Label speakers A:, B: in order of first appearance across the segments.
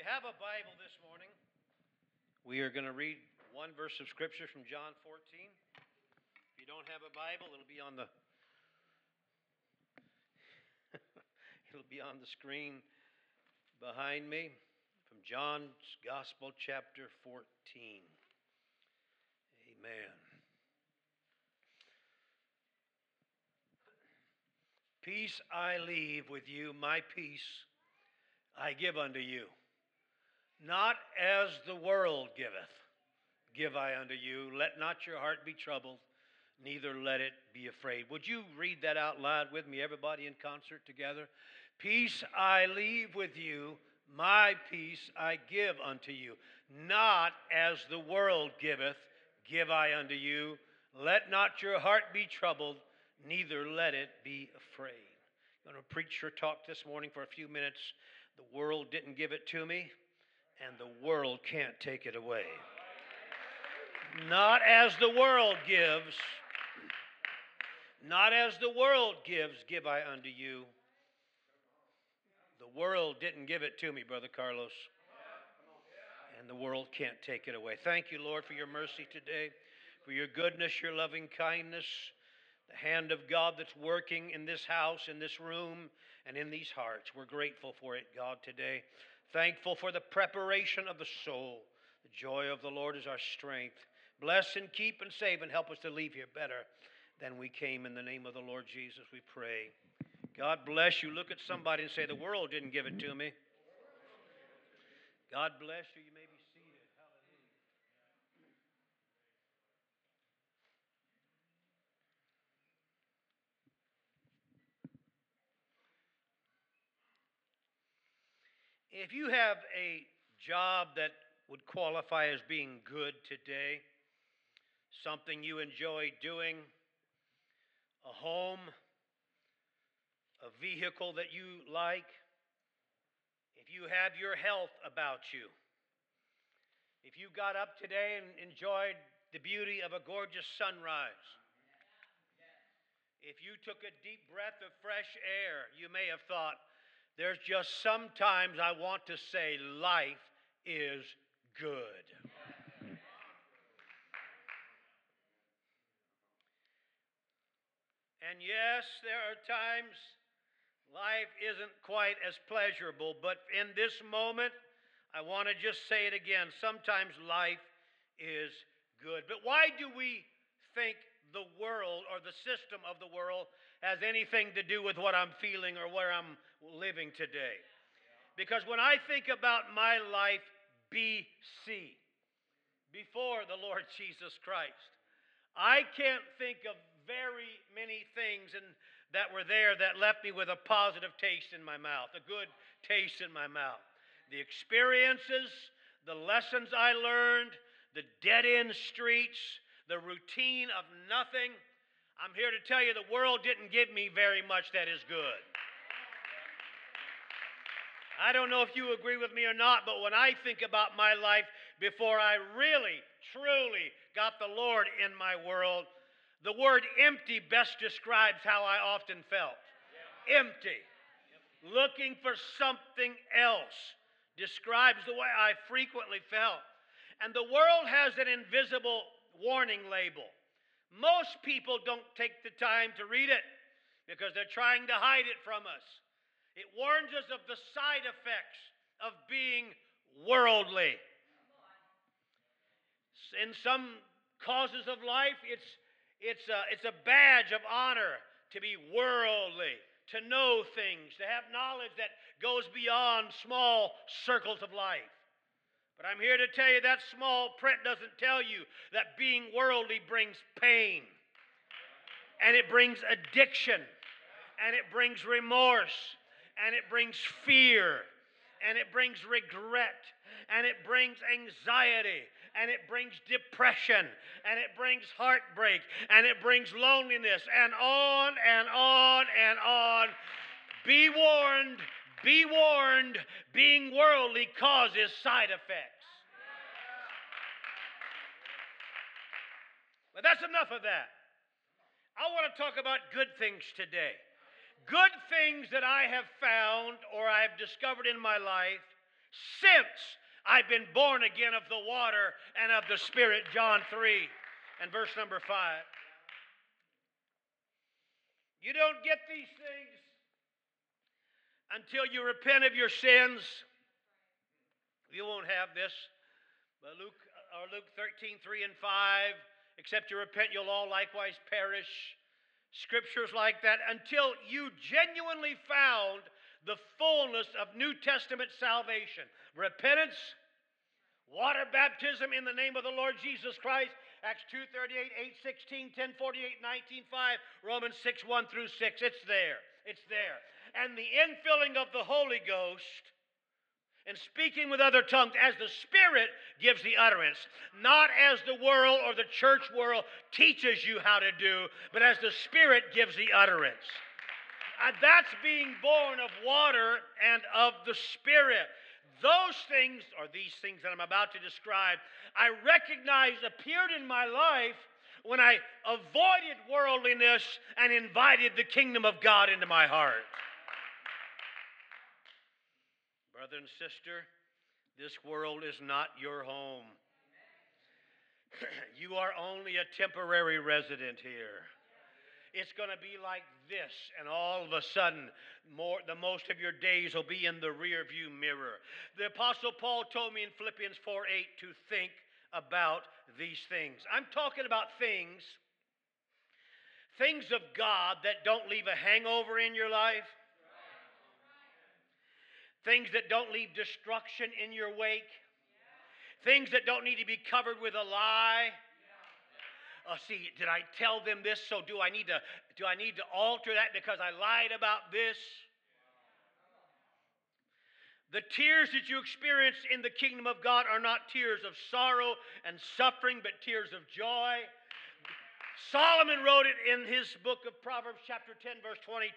A: you have a Bible this morning, we are going to read one verse of Scripture from John 14. If you don't have a Bible, it'll be on the it'll be on the screen behind me from John's Gospel, chapter 14. Amen. Peace I leave with you, my peace I give unto you. Not as the world giveth, give I unto you. Let not your heart be troubled, neither let it be afraid. Would you read that out loud with me, everybody in concert together? Peace I leave with you, my peace I give unto you. Not as the world giveth, give I unto you. Let not your heart be troubled, neither let it be afraid. I'm going to preach or talk this morning for a few minutes. The world didn't give it to me, and the world can't take it away. Not as the world gives, not as the world gives, give I unto you. The world didn't give it to me, Brother Carlos. And the world can't take it away. Thank you, Lord, for your mercy today, for your goodness, your loving kindness, the hand of God that's working in this house, in this room, and in these hearts. We're grateful for it, God, today. Thankful for the preparation of the soul. The joy of the Lord is our strength. Bless and keep and save and help us to leave here better than we came. In the name of the Lord Jesus, we pray. God bless you. Look at somebody and say, The world didn't give it to me. God bless you. You may be seated. Hallelujah. If you have a job that would qualify as being good today, something you enjoy doing, a home, a vehicle that you like, if you have your health about you, if you got up today and enjoyed the beauty of a gorgeous sunrise, if you took a deep breath of fresh air, you may have thought, there's just sometimes I want to say life is good. And yes, there are times life isn't quite as pleasurable, but in this moment, I want to just say it again. Sometimes life is good. But why do we think the world or the system of the world has anything to do with what I'm feeling or where I'm living today? Because when I think about my life BC, before the Lord Jesus Christ, I can't think of very many things and that were there that left me with a positive taste in my mouth, a good taste in my mouth. The experiences, the lessons I learned, the dead end streets, the routine of nothing. I'm here to tell you the world didn't give me very much that is good. I don't know if you agree with me or not, but when I think about my life before I really, truly got the Lord in my world, the word empty best describes how I often felt. Empty. Looking for something else describes the way I frequently felt. And the world has an invisible warning label. Most people don't take the time to read it because they're trying to hide it from us. It warns us of the side effects of being worldly. In some causes of life, it's it's a, it's a badge of honor to be worldly, to know things, to have knowledge that goes beyond small circles of life. But I'm here to tell you that small print doesn't tell you that being worldly brings pain, and it brings addiction, and it brings remorse, and it brings fear, and it brings regret, and it brings anxiety, and it brings depression, and it brings heartbreak, and it brings loneliness, and on and on and on. Be warned, be warned, being worldly causes side effects. But that's enough of that. I want to talk about good things today. Good things that I have found or I have discovered in my life since I've been born again of the water and of the Spirit. John 3 and verse number 5. You don't get these things until you repent of your sins. You won't have this. But Luke, or Luke 13, 3 and 5, except you repent, you'll all likewise perish. Scriptures like that until you genuinely found the fullness of New Testament salvation. Repentance, water baptism in the name of the Lord Jesus Christ, Acts 2:38, 8:16, 10:48, 19:5, Romans 6, 1 through 6. It's there. It's there. And the infilling of the Holy Ghost and speaking with other tongues as the Spirit gives the utterance, not as the world or the church world teaches you how to do, but as the Spirit gives the utterance. Uh, that's being born of water and of the Spirit. Those things, or these things that I'm about to describe, I recognized appeared in my life when I avoided worldliness and invited the kingdom of God into my heart. Brother and sister, this world is not your home. you are only a temporary resident here it's going to be like this, and all of a sudden, more, the most of your days will be in the rear view mirror. The Apostle Paul told me in Philippians 4 8 to think about these things. I'm talking about things, things of God that don't leave a hangover in your life, things that don't leave destruction in your wake, things that don't need to be covered with a lie uh, see, did I tell them this? So do I need to do I need to alter that because I lied about this? The tears that you experience in the kingdom of God are not tears of sorrow and suffering, but tears of joy. Solomon wrote it in his book of Proverbs, chapter 10, verse 22.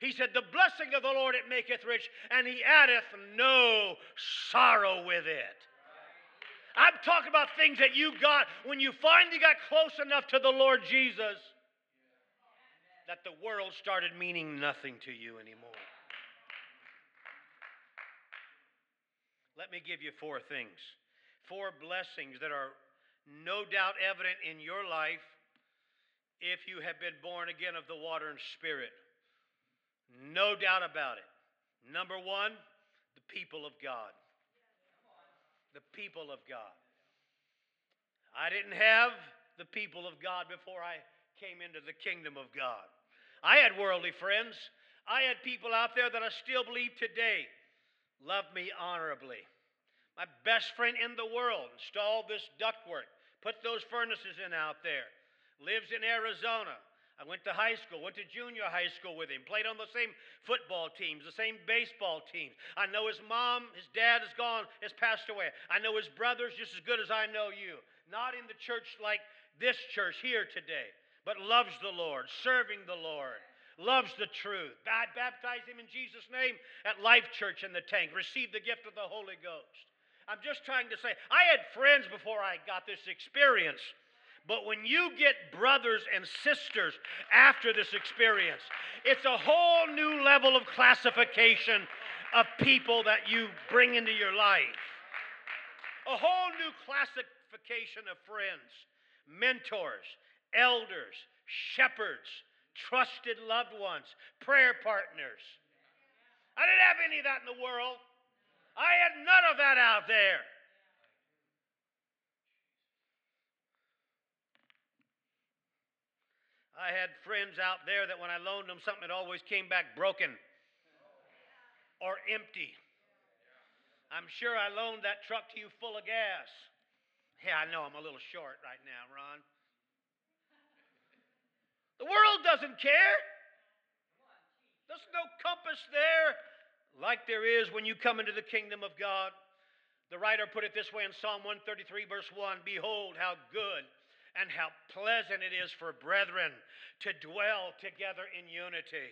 A: He said, The blessing of the Lord it maketh rich, and he addeth no sorrow with it. I'm talking about things that you got when you finally got close enough to the Lord Jesus that the world started meaning nothing to you anymore. Let me give you four things. Four blessings that are no doubt evident in your life if you have been born again of the water and spirit. No doubt about it. Number one, the people of God the people of God. I didn't have the people of God before I came into the kingdom of God. I had worldly friends. I had people out there that I still believe today love me honorably. My best friend in the world installed this ductwork, put those furnaces in out there, lives in Arizona. I went to high school, went to junior high school with him, played on the same football teams, the same baseball teams. I know his mom, his dad is gone, has passed away. I know his brothers just as good as I know you. Not in the church like this church here today, but loves the Lord, serving the Lord, loves the truth. I baptized him in Jesus' name at Life Church in the tank, received the gift of the Holy Ghost. I'm just trying to say, I had friends before I got this experience but when you get brothers and sisters after this experience, it's a whole new level of classification of people that you bring into your life. A whole new classification of friends, mentors, elders, shepherds, trusted loved ones, prayer partners. I didn't have any of that in the world. I had none of that out there. I had friends out there that when I loaned them something, it always came back broken or empty. I'm sure I loaned that truck to you full of gas. Yeah, I know I'm a little short right now, Ron. The world doesn't care. There's no compass there like there is when you come into the kingdom of God. The writer put it this way in Psalm 133, verse 1 Behold, how good and how pleasant it is for brethren to dwell together in unity.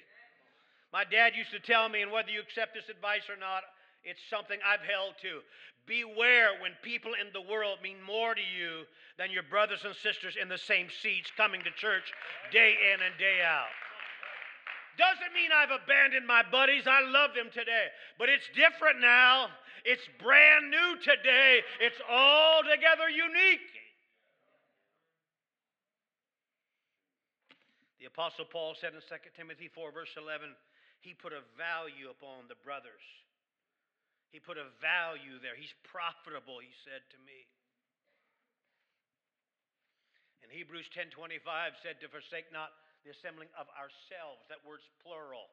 A: My dad used to tell me, and whether you accept this advice or not, it's something I've held to. Beware when people in the world mean more to you than your brothers and sisters in the same seats coming to church day in and day out. Doesn't mean I've abandoned my buddies. I love them today. But it's different now. It's brand new today. It's altogether unique. The Apostle Paul said in 2 Timothy 4, verse 11, he put a value upon the brothers. He put a value there. He's profitable, he said to me. And Hebrews 10:25 said to forsake not the assembling of ourselves. That word's plural.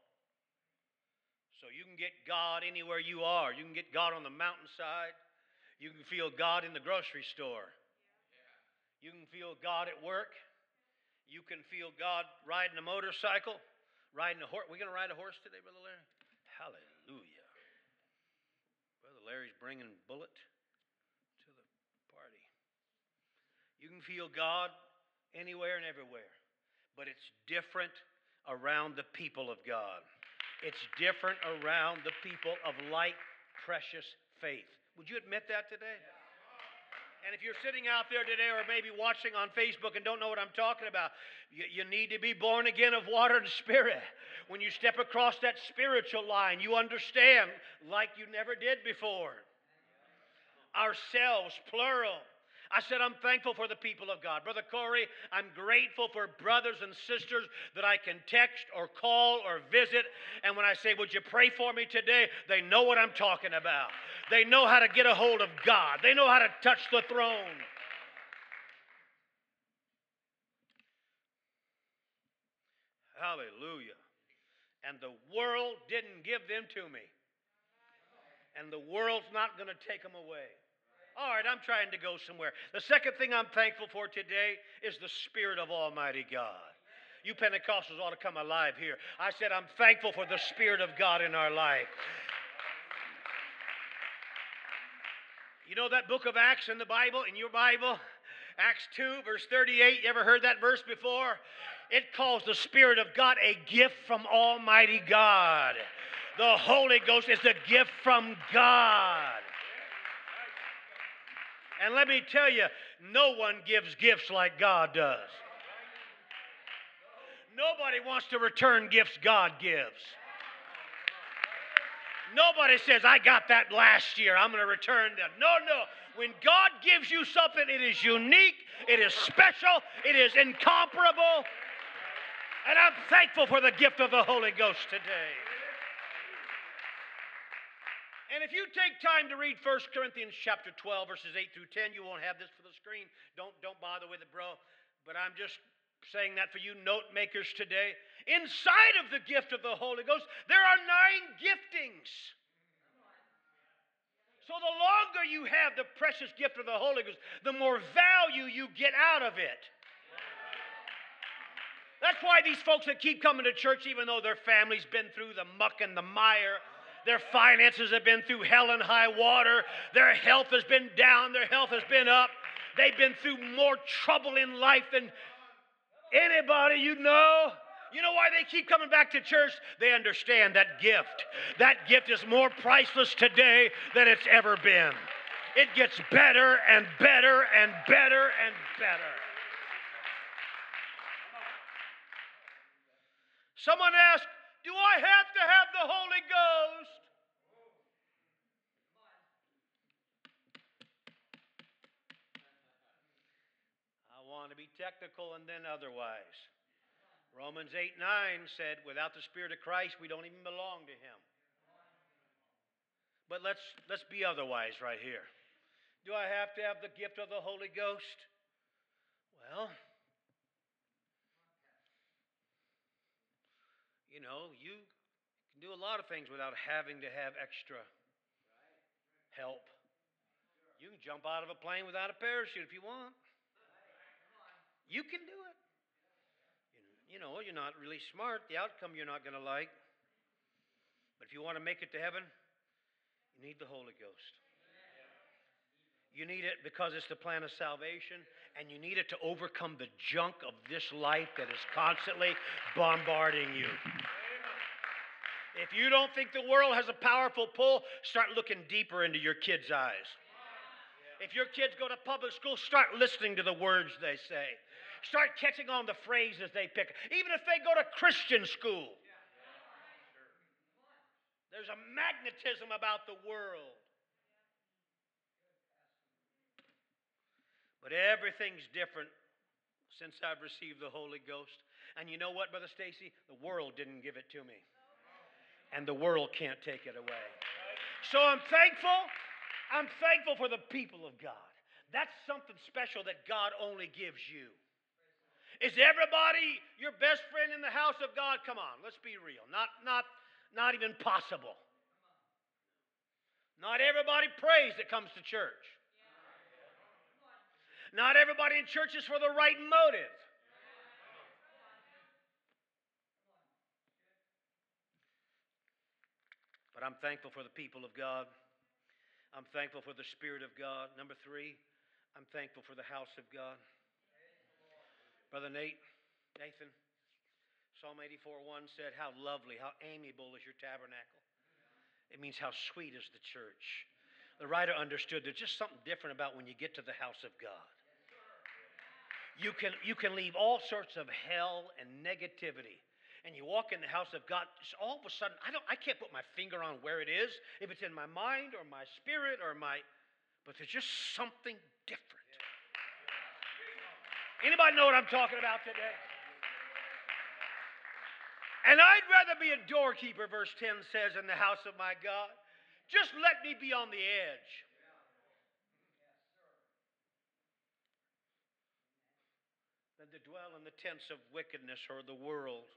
A: So you can get God anywhere you are. You can get God on the mountainside. You can feel God in the grocery store. You can feel God at work. You can feel God riding a motorcycle, riding a horse. We're going to ride a horse today, Brother Larry? Hallelujah. Brother Larry's bringing bullet to the party. You can feel God anywhere and everywhere but it's different around the people of God. It's different around the people of like precious faith. Would you admit that today? And if you're sitting out there today or maybe watching on Facebook and don't know what I'm talking about, you, you, need to be born again of water and spirit. When you step across that spiritual line, you understand like you never did before. Ourselves, plural. I said, I'm thankful for the people of God. Brother Corey, I'm grateful for brothers and sisters that I can text or call or visit. And when I say, Would you pray for me today? They know what I'm talking about. They know how to get a hold of God, they know how to touch the throne. Hallelujah. And the world didn't give them to me. And the world's not going to take them away. All right, I'm trying to go somewhere. The second thing I'm thankful for today is the Spirit of Almighty God. You Pentecostals ought to come alive here. I said, I'm thankful for the Spirit of God in our life. You know that book of Acts in the Bible, in your Bible? Acts 2, verse 38. You ever heard that verse before? It calls the Spirit of God a gift from Almighty God. The Holy Ghost is a gift from God. And let me tell you, no one gives gifts like God does. Nobody wants to return gifts God gives. Nobody says, I got that last year. I'm going to return that. No, no. When God gives you something, it is unique, it is special, it is incomparable. And I'm thankful for the gift of the Holy Ghost today. And if you take time to read 1 Corinthians chapter 12, verses 8 through 10, you won't have this for the screen. Don't, don't bother with it, bro. But I'm just saying that for you note makers today. Inside of the gift of the Holy Ghost, there are nine giftings. So the longer you have the precious gift of the Holy Ghost, the more value you get out of it. That's why these folks that keep coming to church, even though their family's been through the muck and the mire, their finances have been through hell and high water. Their health has been down. Their health has been up. They've been through more trouble in life than anybody you know. You know why they keep coming back to church? They understand that gift. That gift is more priceless today than it's ever been. It gets better and better and better and better. Someone asked, do I have to have the Holy Ghost? I want to be technical and then otherwise. Romans 8 9 said, without the Spirit of Christ, we don't even belong to Him. But let's, let's be otherwise right here. Do I have to have the gift of the Holy Ghost? Well, you know, you can do a lot of things without having to have extra help. You can jump out of a plane without a parachute if you want. You can do it. You know, you're not really smart. The outcome you're not going to like. But if you want to make it to heaven, you need the Holy Ghost. You need it because it's the plan of salvation, and you need it to overcome the junk of this life that is constantly bombarding you. If you don't think the world has a powerful pull, start looking deeper into your kids' eyes. If your kids go to public school, start listening to the words they say. Start catching on the phrases they pick. Even if they go to Christian school, There's a magnetism about the world. But everything's different since I've received the Holy Ghost. And you know what, Brother Stacy? The world didn't give it to me. And the world can't take it away. So I'm thankful. I'm thankful for the people of God. That's something special that God only gives you. Is everybody your best friend in the house of God? Come on, let's be real. Not, not, not even possible. Not everybody prays that comes to church. Not everybody in church is for the right motive. But I'm thankful for the people of God. I'm thankful for the Spirit of God. Number three, I'm thankful for the house of God. Brother Nate, Nathan, Psalm 84 1 said, How lovely, how amiable is your tabernacle. It means how sweet is the church. The writer understood there's just something different about when you get to the house of God. You can, you can leave all sorts of hell and negativity and you walk in the house of God, all of a sudden, I don't I can't put my finger on where it is, if it's in my mind or my spirit or my but there's just something different. Anybody know what I'm talking about today? And I'd rather be a doorkeeper, verse 10 says, in the house of my God. Just let me be on the edge. Than to dwell in the tents of wickedness or the world.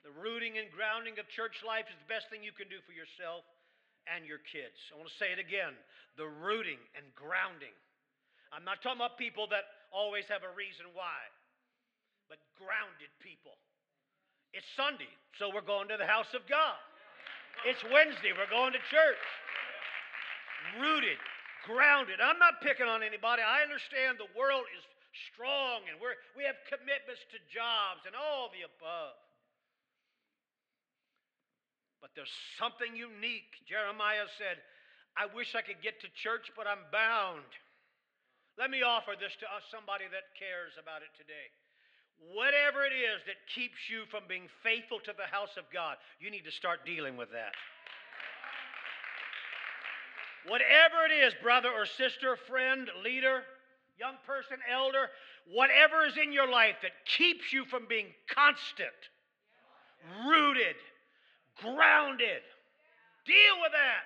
A: The rooting and grounding of church life is the best thing you can do for yourself and your kids. I want to say it again the rooting and grounding. I'm not talking about people that always have a reason why, but grounded people. It's Sunday, so we're going to the house of God. It's Wednesday, we're going to church. Rooted, grounded. I'm not picking on anybody. I understand the world is strong and we're, we have commitments to jobs and all the above. But there's something unique. Jeremiah said, I wish I could get to church, but I'm bound. Let me offer this to us, somebody that cares about it today. Whatever it is that keeps you from being faithful to the house of God, you need to start dealing with that. Whatever it is, brother or sister, friend, leader, young person, elder, whatever is in your life that keeps you from being constant, rooted, grounded. Deal with that.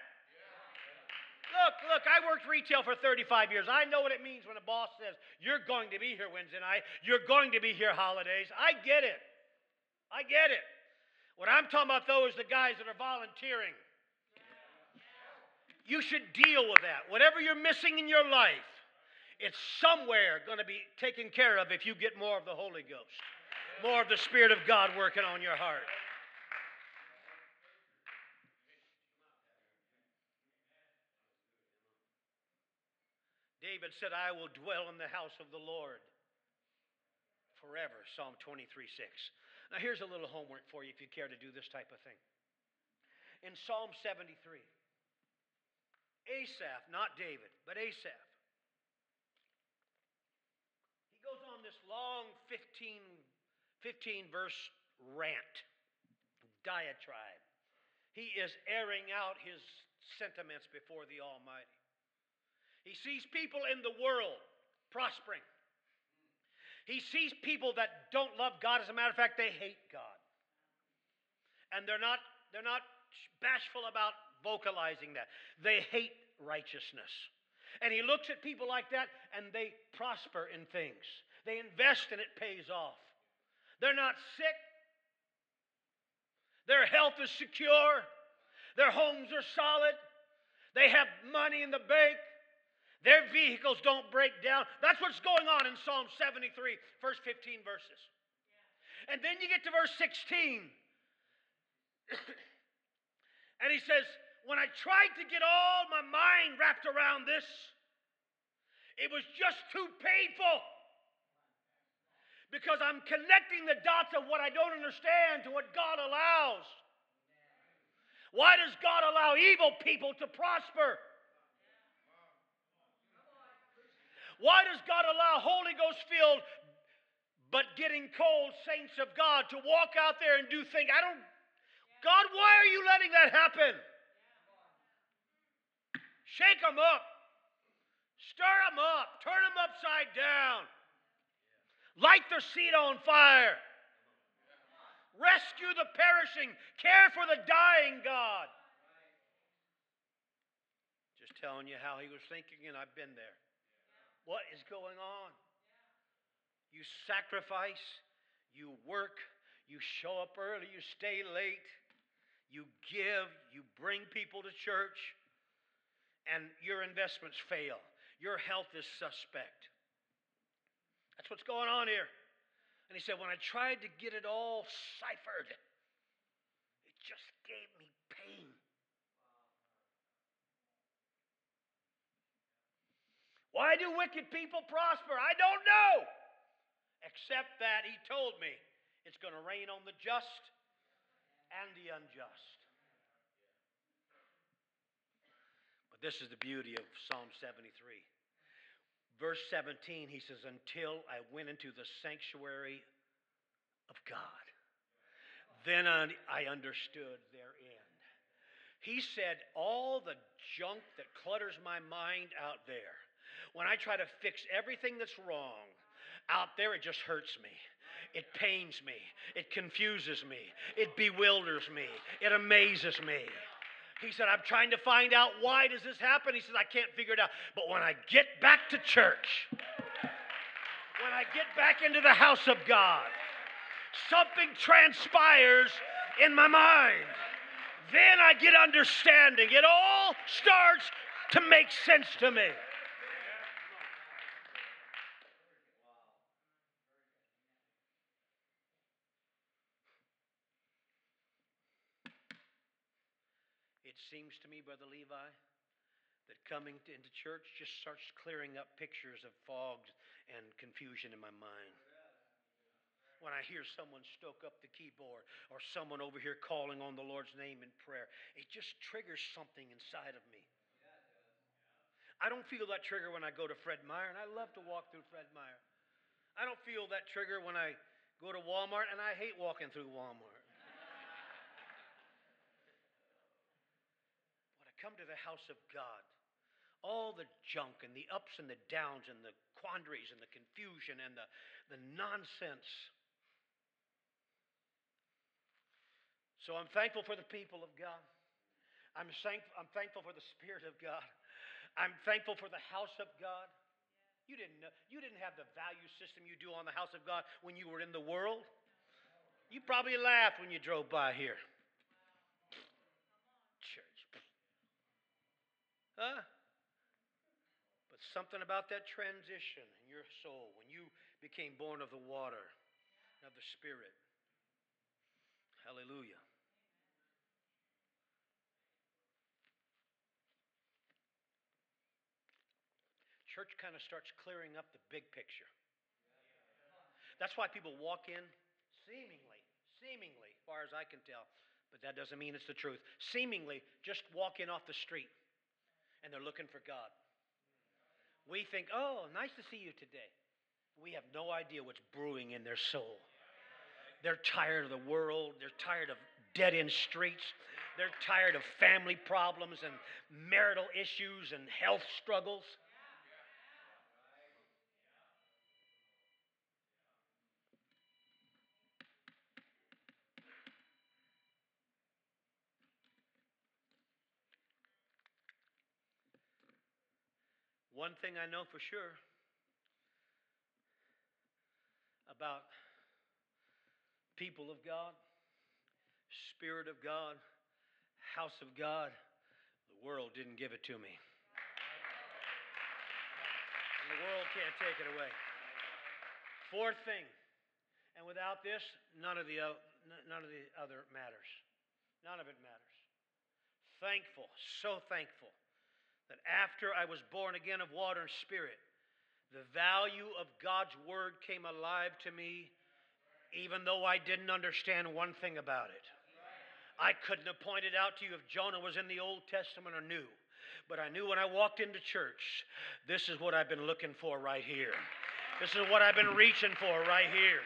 A: Look, look, I worked retail for 35 years. I know what it means when a boss says, You're going to be here Wednesday night, you're going to be here holidays. I get it. I get it. What I'm talking about, though, is the guys that are volunteering. You should deal with that. Whatever you're missing in your life, it's somewhere going to be taken care of if you get more of the Holy Ghost, more of the Spirit of God working on your heart. David said, I will dwell in the house of the Lord forever. Psalm 23 6. Now, here's a little homework for you if you care to do this type of thing. In Psalm 73, Asaph, not David, but Asaph, he goes on this long 15, 15 verse rant, diatribe. He is airing out his sentiments before the Almighty. He sees people in the world prospering. He sees people that don't love God. As a matter of fact, they hate God. And they're not, they're not bashful about vocalizing that. They hate righteousness. And he looks at people like that and they prosper in things. They invest and it pays off. They're not sick. Their health is secure. Their homes are solid. They have money in the bank. Their vehicles don't break down. That's what's going on in Psalm 73, first 15 verses. And then you get to verse 16. and he says, When I tried to get all my mind wrapped around this, it was just too painful. Because I'm connecting the dots of what I don't understand to what God allows. Why does God allow evil people to prosper? Why does God allow Holy Ghost filled but getting cold saints of God to walk out there and do things? I don't. God, why are you letting that happen? Shake them up. Stir them up. Turn them upside down. Light their seat on fire. Rescue the perishing. Care for the dying, God. Just telling you how he was thinking, and I've been there. What is going on? You sacrifice, you work, you show up early, you stay late, you give, you bring people to church, and your investments fail. Your health is suspect. That's what's going on here. And he said, when I tried to get it all ciphered, it just gave me pain. Why do wicked people prosper? I don't know. Except that he told me it's going to rain on the just and the unjust. But this is the beauty of Psalm 73. Verse 17, he says, Until I went into the sanctuary of God, then I understood therein. He said, All the junk that clutters my mind out there, when I try to fix everything that's wrong, out there, it just hurts me. It pains me. It confuses me. It bewilders me. It amazes me. He said, I'm trying to find out why does this happen? He says, I can't figure it out. But when I get back to church, when I get back into the house of God, something transpires in my mind. Then I get understanding. It all starts to make sense to me. Seems to me, Brother Levi, that coming to, into church just starts clearing up pictures of fog and confusion in my mind. When I hear someone stoke up the keyboard or someone over here calling on the Lord's name in prayer, it just triggers something inside of me. I don't feel that trigger when I go to Fred Meyer, and I love to walk through Fred Meyer. I don't feel that trigger when I go to Walmart, and I hate walking through Walmart. Come to the house of God, all the junk and the ups and the downs and the quandaries and the confusion and the, the nonsense. So I'm thankful for the people of God. I'm, thankful, I'm thankful for the Spirit of God. I'm thankful for the house of God. You didn't, know, you didn't have the value system you do on the house of God when you were in the world. You probably laughed when you drove by here. Huh? But something about that transition in your soul when you became born of the water and of the Spirit. Hallelujah. Church kind of starts clearing up the big picture. That's why people walk in seemingly, seemingly, as far as I can tell, but that doesn't mean it's the truth. Seemingly, just walk in off the street and they're looking for God. We think, oh, nice to see you today. We have no idea what's brewing in their soul. They're tired of the world. They're tired of dead end streets. They're tired of family problems and marital issues and health struggles. One thing I know for sure about people of God, Spirit of God, house of God, the world didn't give it to me. And the world can't take it away. Fourth thing, and without this, none of the, none of the other matters. None of it matters. Thankful, so thankful that after I was born again of water and spirit, the value of God's word came alive to me, even though I didn't understand one thing about it. I couldn't have pointed out to you if Jonah was in the Old Testament or New. But I knew when I walked into church, this is what I've been looking for right here. This is what I've been reaching for right here.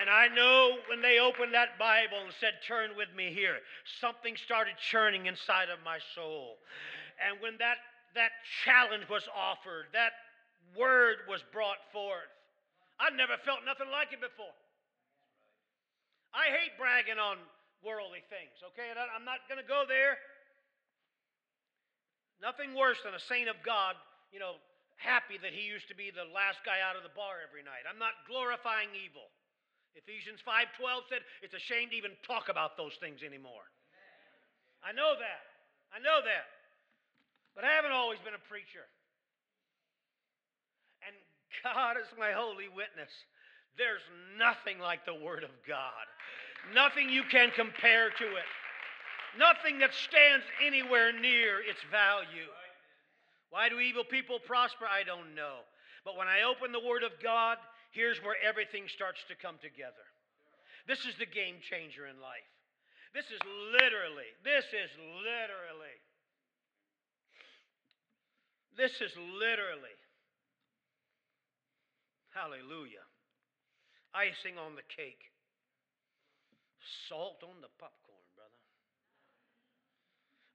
A: And I know when they opened that Bible and said, Turn with me here, something started churning inside of my soul. And when that, that challenge was offered, that word was brought forth, I never felt nothing like it before. I hate bragging on worldly things, okay? And I'm not going to go there. Nothing worse than a saint of God, you know, happy that he used to be the last guy out of the bar every night. I'm not glorifying evil. Ephesians 5:12 said it's a shame to even talk about those things anymore. I know that. I know that. But I haven't always been a preacher. And God is my holy witness. There's nothing like the Word of God. Nothing you can compare to it. Nothing that stands anywhere near its value. Why do evil people prosper? I don't know. But when I open the Word of God, here's where everything starts to come together. This is the game changer in life. This is literally, this is literally, this is literally, hallelujah, icing on the cake, salt on the popcorn, brother.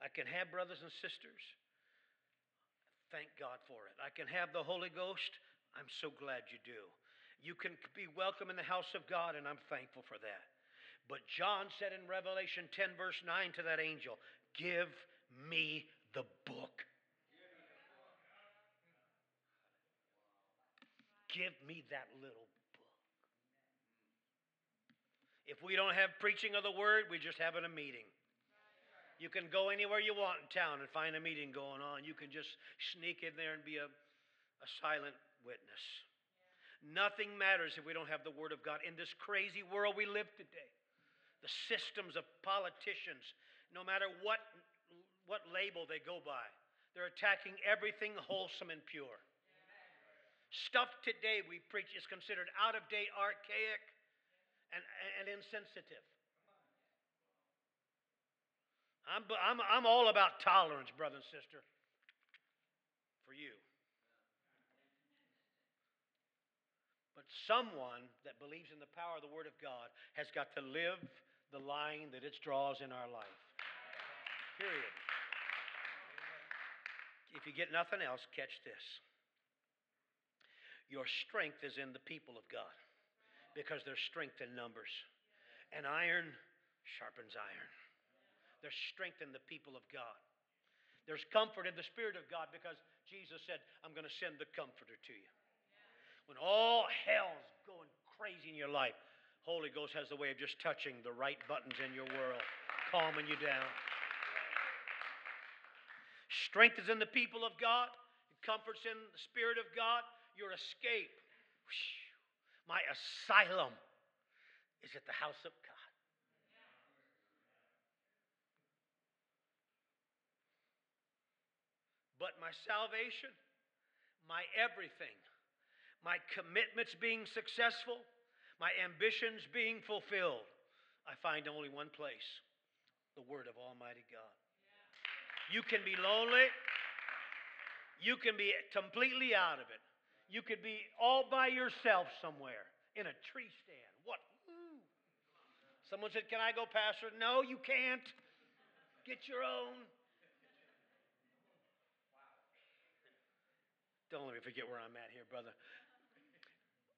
A: I can have brothers and sisters. Thank God for it. I can have the Holy Ghost. I'm so glad you do. You can be welcome in the house of God, and I'm thankful for that. But John said in Revelation 10, verse 9 to that angel, Give me the book. Give me that little book. If we don't have preaching of the word, we're just having a meeting. You can go anywhere you want in town and find a meeting going on. You can just sneak in there and be a, a silent witness. Nothing matters if we don't have the Word of God. In this crazy world we live today, the systems of politicians, no matter what, what label they go by, they're attacking everything wholesome and pure. Stuff today we preach is considered out of date, archaic, and, and insensitive. I'm, I'm, I'm all about tolerance, brother and sister, for you. But someone that believes in the power of the Word of God has got to live the line that it draws in our life. Period. If you get nothing else, catch this. Your strength is in the people of God because there's strength in numbers. And iron sharpens iron. There's strength in the people of God. There's comfort in the Spirit of God because Jesus said, I'm going to send the Comforter to you when all hell's going crazy in your life, Holy Ghost has the way of just touching the right buttons in your world, calming you down. Strength is in the people of God, comfort's in the Spirit of God, your escape. My asylum is at the house of God. But my salvation, my everything, my commitments being successful, my ambitions being fulfilled, I find only one place the Word of Almighty God. You can be lonely, you can be completely out of it. You could be all by yourself somewhere in a tree stand. What? Ooh. Someone said, Can I go, Pastor? No, you can't. Get your own. Don't let me forget where I'm at here, brother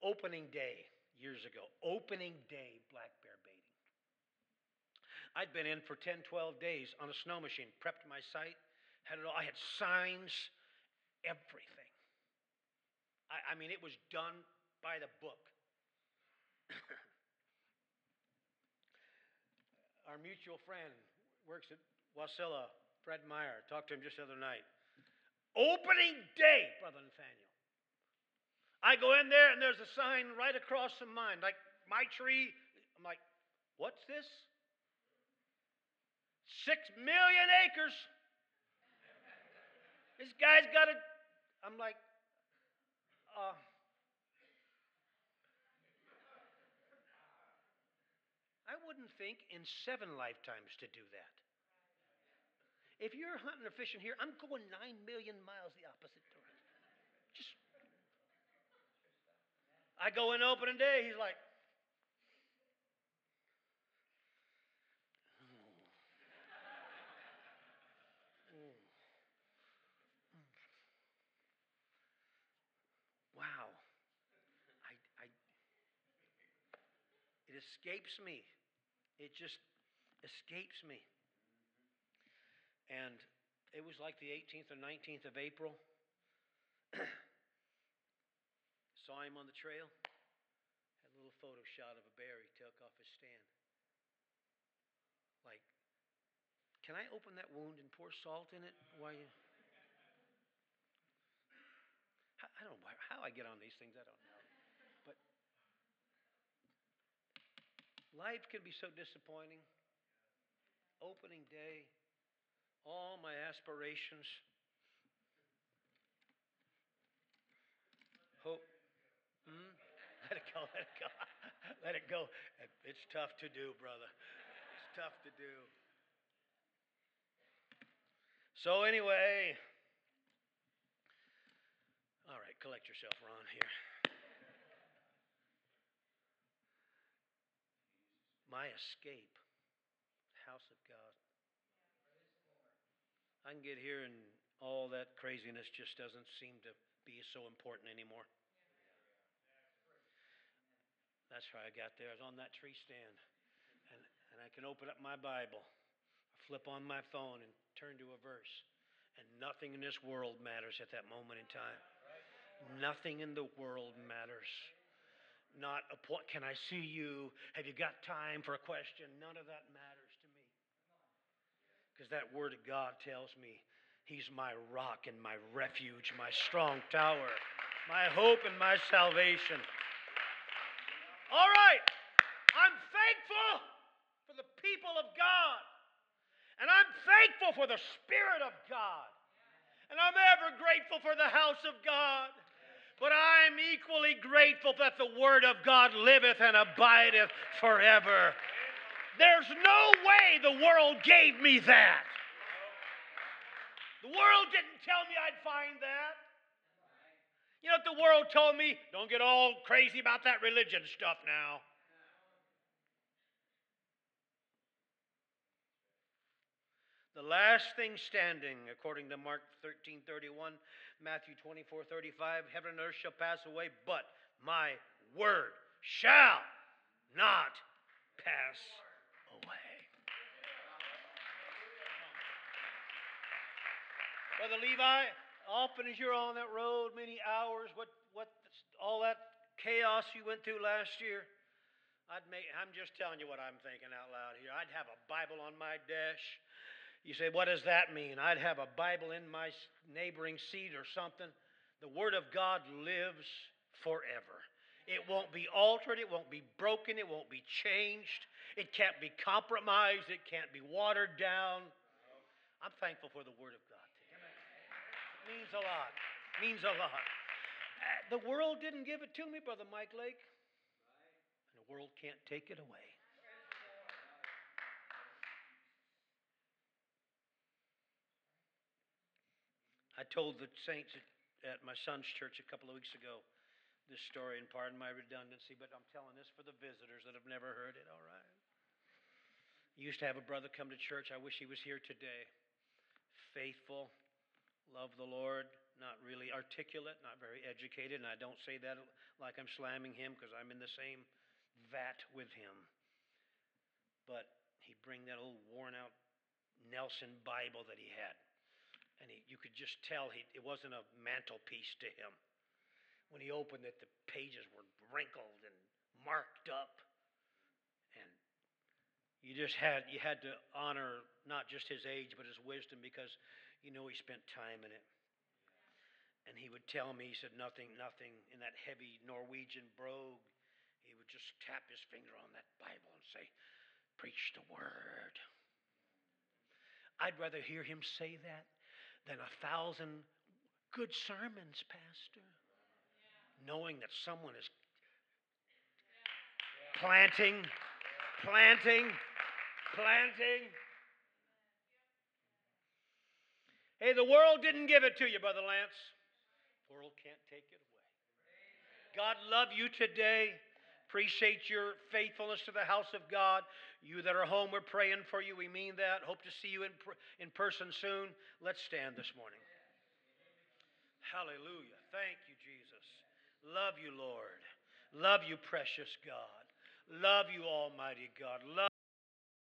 A: opening day years ago, opening day black bear baiting. I'd been in for 10, 12 days on a snow machine, prepped my site, had it all. I had signs, everything. I, I mean, it was done by the book. Our mutual friend works at Wasilla, Fred Meyer. Talked to him just the other night. Opening day, Brother Nathaniel. I go in there and there's a sign right across from mine, like my tree. I'm like, what's this? Six million acres. This guy's got a. I'm like, uh, I wouldn't think in seven lifetimes to do that. If you're hunting or fishing here, I'm going nine million miles the opposite direction. Just. I go in opening day. He's like, escapes me. It just escapes me. And it was like the 18th or 19th of April. Saw him on the trail. Had a little photo shot of a bear he took off his stand. Like, can I open that wound and pour salt in it? Why? You... I don't know how I get on these things. I don't know. But life can be so disappointing. Opening day, all my aspirations. Hope. Hmm? Let it go, let it go. let it go. It's tough to do, brother. It's tough to do. So, anyway, all right, collect yourself, Ron, here. My escape, the house of God. I can get here and all that craziness just doesn't seem to be so important anymore. That's how I got there. I was on that tree stand. And, and I can open up my Bible, flip on my phone, and turn to a verse. And nothing in this world matters at that moment in time. Nothing in the world matters. Not a point. Can I see you? Have you got time for a question? None of that matters to me. Because that word of God tells me He's my rock and my refuge, my strong tower, my hope and my salvation. All right. I'm thankful for the people of God. And I'm thankful for the Spirit of God. And I'm ever grateful for the house of God. But I'm equally grateful that the Word of God liveth and abideth forever. There's no way the world gave me that. The world didn't tell me I'd find that. You know what the world told me? Don't get all crazy about that religion stuff now. The last thing standing, according to Mark 13 31, Matthew 24 35, heaven and earth shall pass away, but my word shall not pass away. Brother Levi, often as you're on that road, many hours, what, what, all that chaos you went through last year, I'd make, I'm just telling you what I'm thinking out loud here. I'd have a Bible on my dash you say, what does that mean? I'd have a Bible in my neighboring seat or something. The Word of God lives forever. It won't be altered. It won't be broken. It won't be changed. It can't be compromised. It can't be watered down. I'm thankful for the Word of God. It means a lot. It means a lot. Uh, the world didn't give it to me, Brother Mike Lake. And the world can't take it away. I told the saints at, my son's church a couple of weeks ago this story, and pardon my redundancy, but I'm telling this for the visitors that have never heard it, all right? used to have a brother come to church. I wish he was here today. Faithful, love the Lord, not really articulate, not very educated, and I don't say that like I'm slamming him because I'm in the same vat with him. But he'd bring that old worn out Nelson Bible that he had and he, you could just tell he, it wasn't a mantelpiece to him. When he opened it, the pages were wrinkled and marked up, and you just had you had to honor not just his age but his wisdom because you know he spent time in it. And he would tell me, he said, nothing, nothing in that heavy Norwegian brogue. He would just tap his finger on that Bible and say, Preach the word. I'd rather hear him say that than a thousand good sermons, Pastor. Knowing that someone is planting, planting, planting. Hey, the world didn't give it to you, Brother Lance. The world can't take it away. God love you today. Appreciate your faithfulness to the house of God. You that are home, we're praying for you. We mean that. Hope to see you in, in person soon. Let's stand this morning. Hallelujah. Thank you, Jesus. Love you, Lord. Love you, precious God. Love you, Almighty God. Love